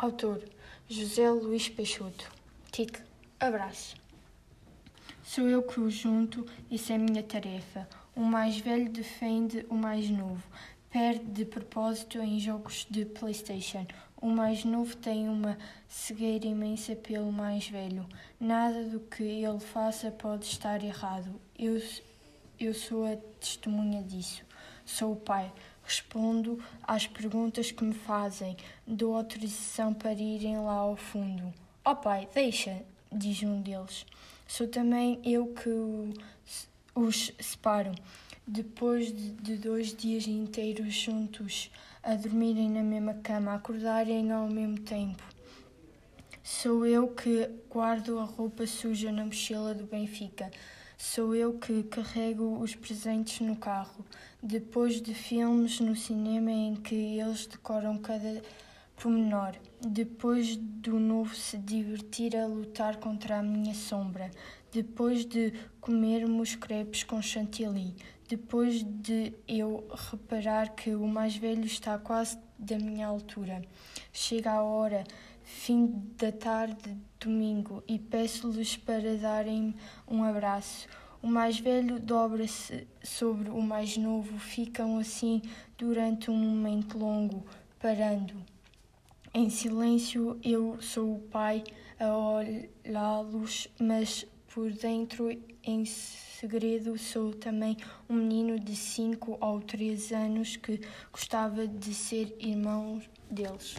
Autor José Luís Peixoto. Título Abraço. Sou eu que o junto, isso é minha tarefa. O mais velho defende o mais novo. Perde de propósito em jogos de PlayStation. O mais novo tem uma cegueira imensa pelo mais velho. Nada do que ele faça pode estar errado. Eu, eu sou a testemunha disso. Sou o pai. Respondo às perguntas que me fazem. Dou autorização para irem lá ao fundo. Oh pai, deixa, diz um deles. Sou também eu que os separo. Depois de dois dias inteiros juntos, a dormirem na mesma cama, a acordarem ao mesmo tempo. Sou eu que guardo a roupa suja na mochila do Benfica. Sou eu que carrego os presentes no carro. Depois de filmes no cinema em que eles decoram cada pormenor. Depois do novo se divertir a lutar contra a minha sombra. Depois de comermos crepes com chantilly. Depois de eu reparar que o mais velho está quase da minha altura. Chega a hora, fim da tarde, domingo, e peço-lhes para darem um abraço. O mais velho dobra-se sobre o mais novo, ficam assim durante um momento longo, parando. Em silêncio, eu sou o pai a olhá-los, mas por dentro, em segredo, sou também um menino de cinco ou três anos que gostava de ser irmão deles.